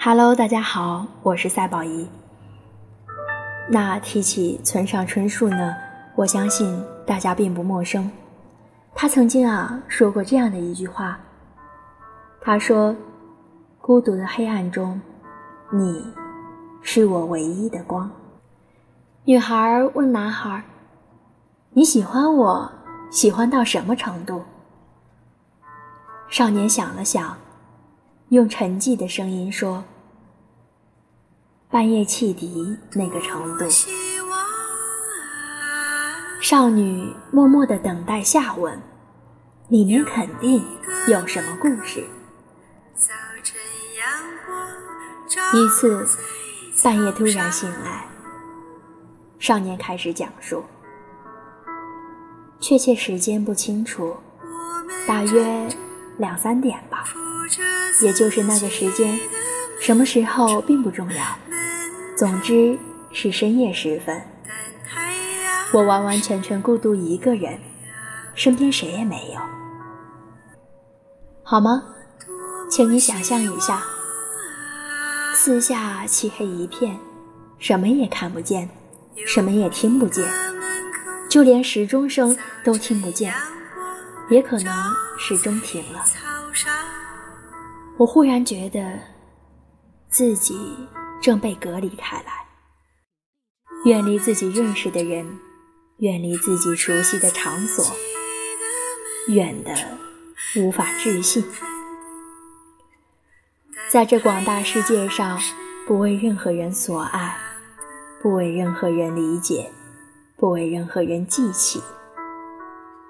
Hello，大家好，我是赛宝仪。那提起村上春树呢，我相信大家并不陌生。他曾经啊说过这样的一句话，他说：“孤独的黑暗中，你是我唯一的光。”女孩问男孩：“你喜欢我，喜欢到什么程度？”少年想了想，用沉寂的声音说：“半夜汽笛那个程度。”少女默默的等待下文，里面肯定有什么故事。一次，半夜突然醒来，少年开始讲述，确切时间不清楚，大约两三点吧，也就是那个时间，什么时候并不重要，总之是深夜时分。我完完全全孤独一个人，身边谁也没有，好吗？请你想象一下，四下漆黑一片，什么也看不见，什么也听不见，就连时钟声都听不见，也可能时钟停了。我忽然觉得自己正被隔离开来，远离自己认识的人。远离自己熟悉的场所，远的无法置信。在这广大世界上，不为任何人所爱，不为任何人理解，不为任何人记起。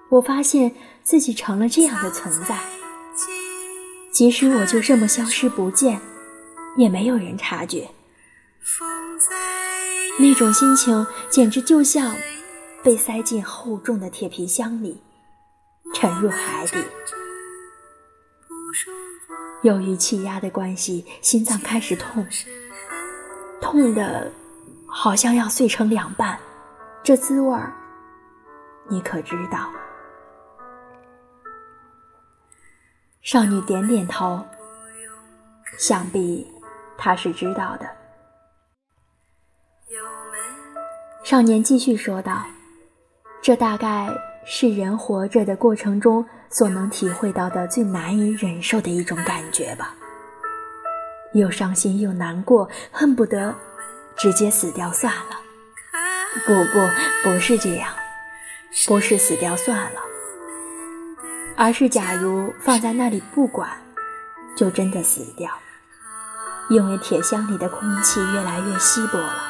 我发现自己成了这样的存在，即使我就这么消失不见，也没有人察觉。那种心情简直就像……被塞进厚重的铁皮箱里，沉入海底。由于气压的关系，心脏开始痛，痛的好像要碎成两半。这滋味儿，你可知道？少女点点头，想必她是知道的。少年继续说道。这大概是人活着的过程中所能体会到的最难以忍受的一种感觉吧。又伤心又难过，恨不得直接死掉算了。不不，不是这样，不是死掉算了，而是假如放在那里不管，就真的死掉，因为铁箱里的空气越来越稀薄了。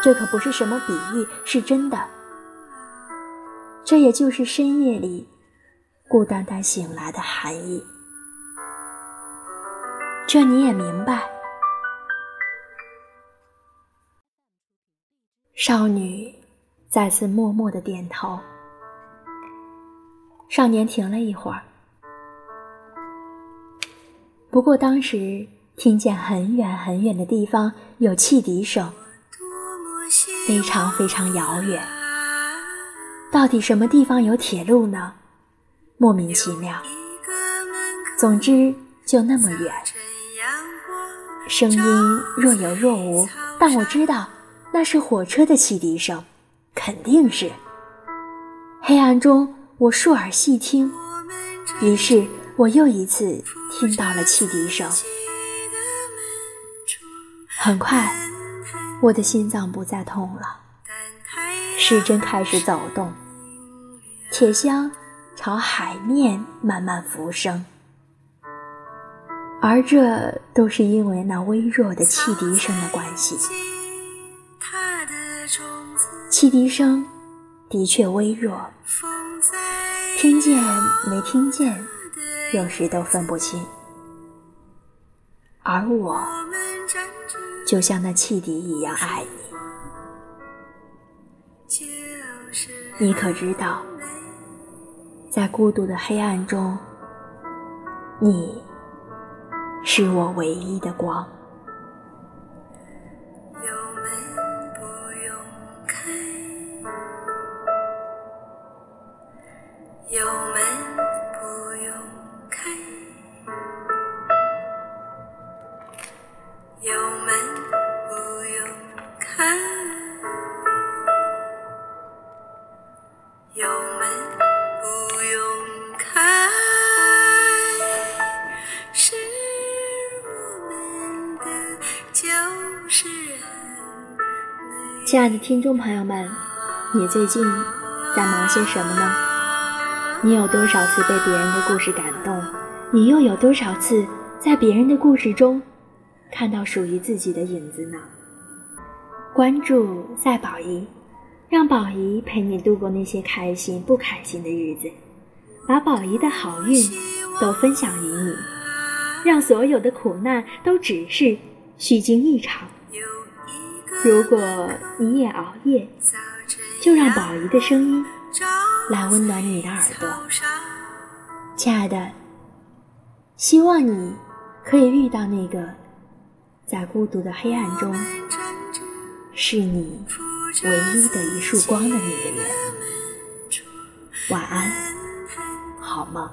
这可不是什么比喻，是真的。这也就是深夜里孤单单醒来的含义。这你也明白？少女再次默默的点头。少年停了一会儿，不过当时听见很远很远的地方有汽笛声，非常非常遥远。到底什么地方有铁路呢？莫名其妙。总之就那么远，声音若有若无，但我知道那是火车的汽笛声，肯定是。黑暗中，我竖耳细听，于是我又一次听到了汽笛声。很快，我的心脏不再痛了。时针开始走动，铁箱朝海面慢慢浮升，而这都是因为那微弱的汽笛声的关系。汽笛声的确微弱，听见没听见，有时都分不清。而我，就像那汽笛一样爱你。你可知道，在孤独的黑暗中，你是我唯一的光。有门不用开，是我们的，就是。亲爱的听众朋友们，你最近在忙些什么呢？你有多少次被别人的故事感动？你又有多少次在别人的故事中看到属于自己的影子呢？关注赛宝仪。让宝仪陪你度过那些开心不开心的日子，把宝仪的好运都分享于你，让所有的苦难都只是虚惊一场。如果你也熬夜，就让宝仪的声音来温暖你的耳朵，亲爱的，希望你可以遇到那个在孤独的黑暗中。是你唯一的一束光的那个人。晚安，好梦。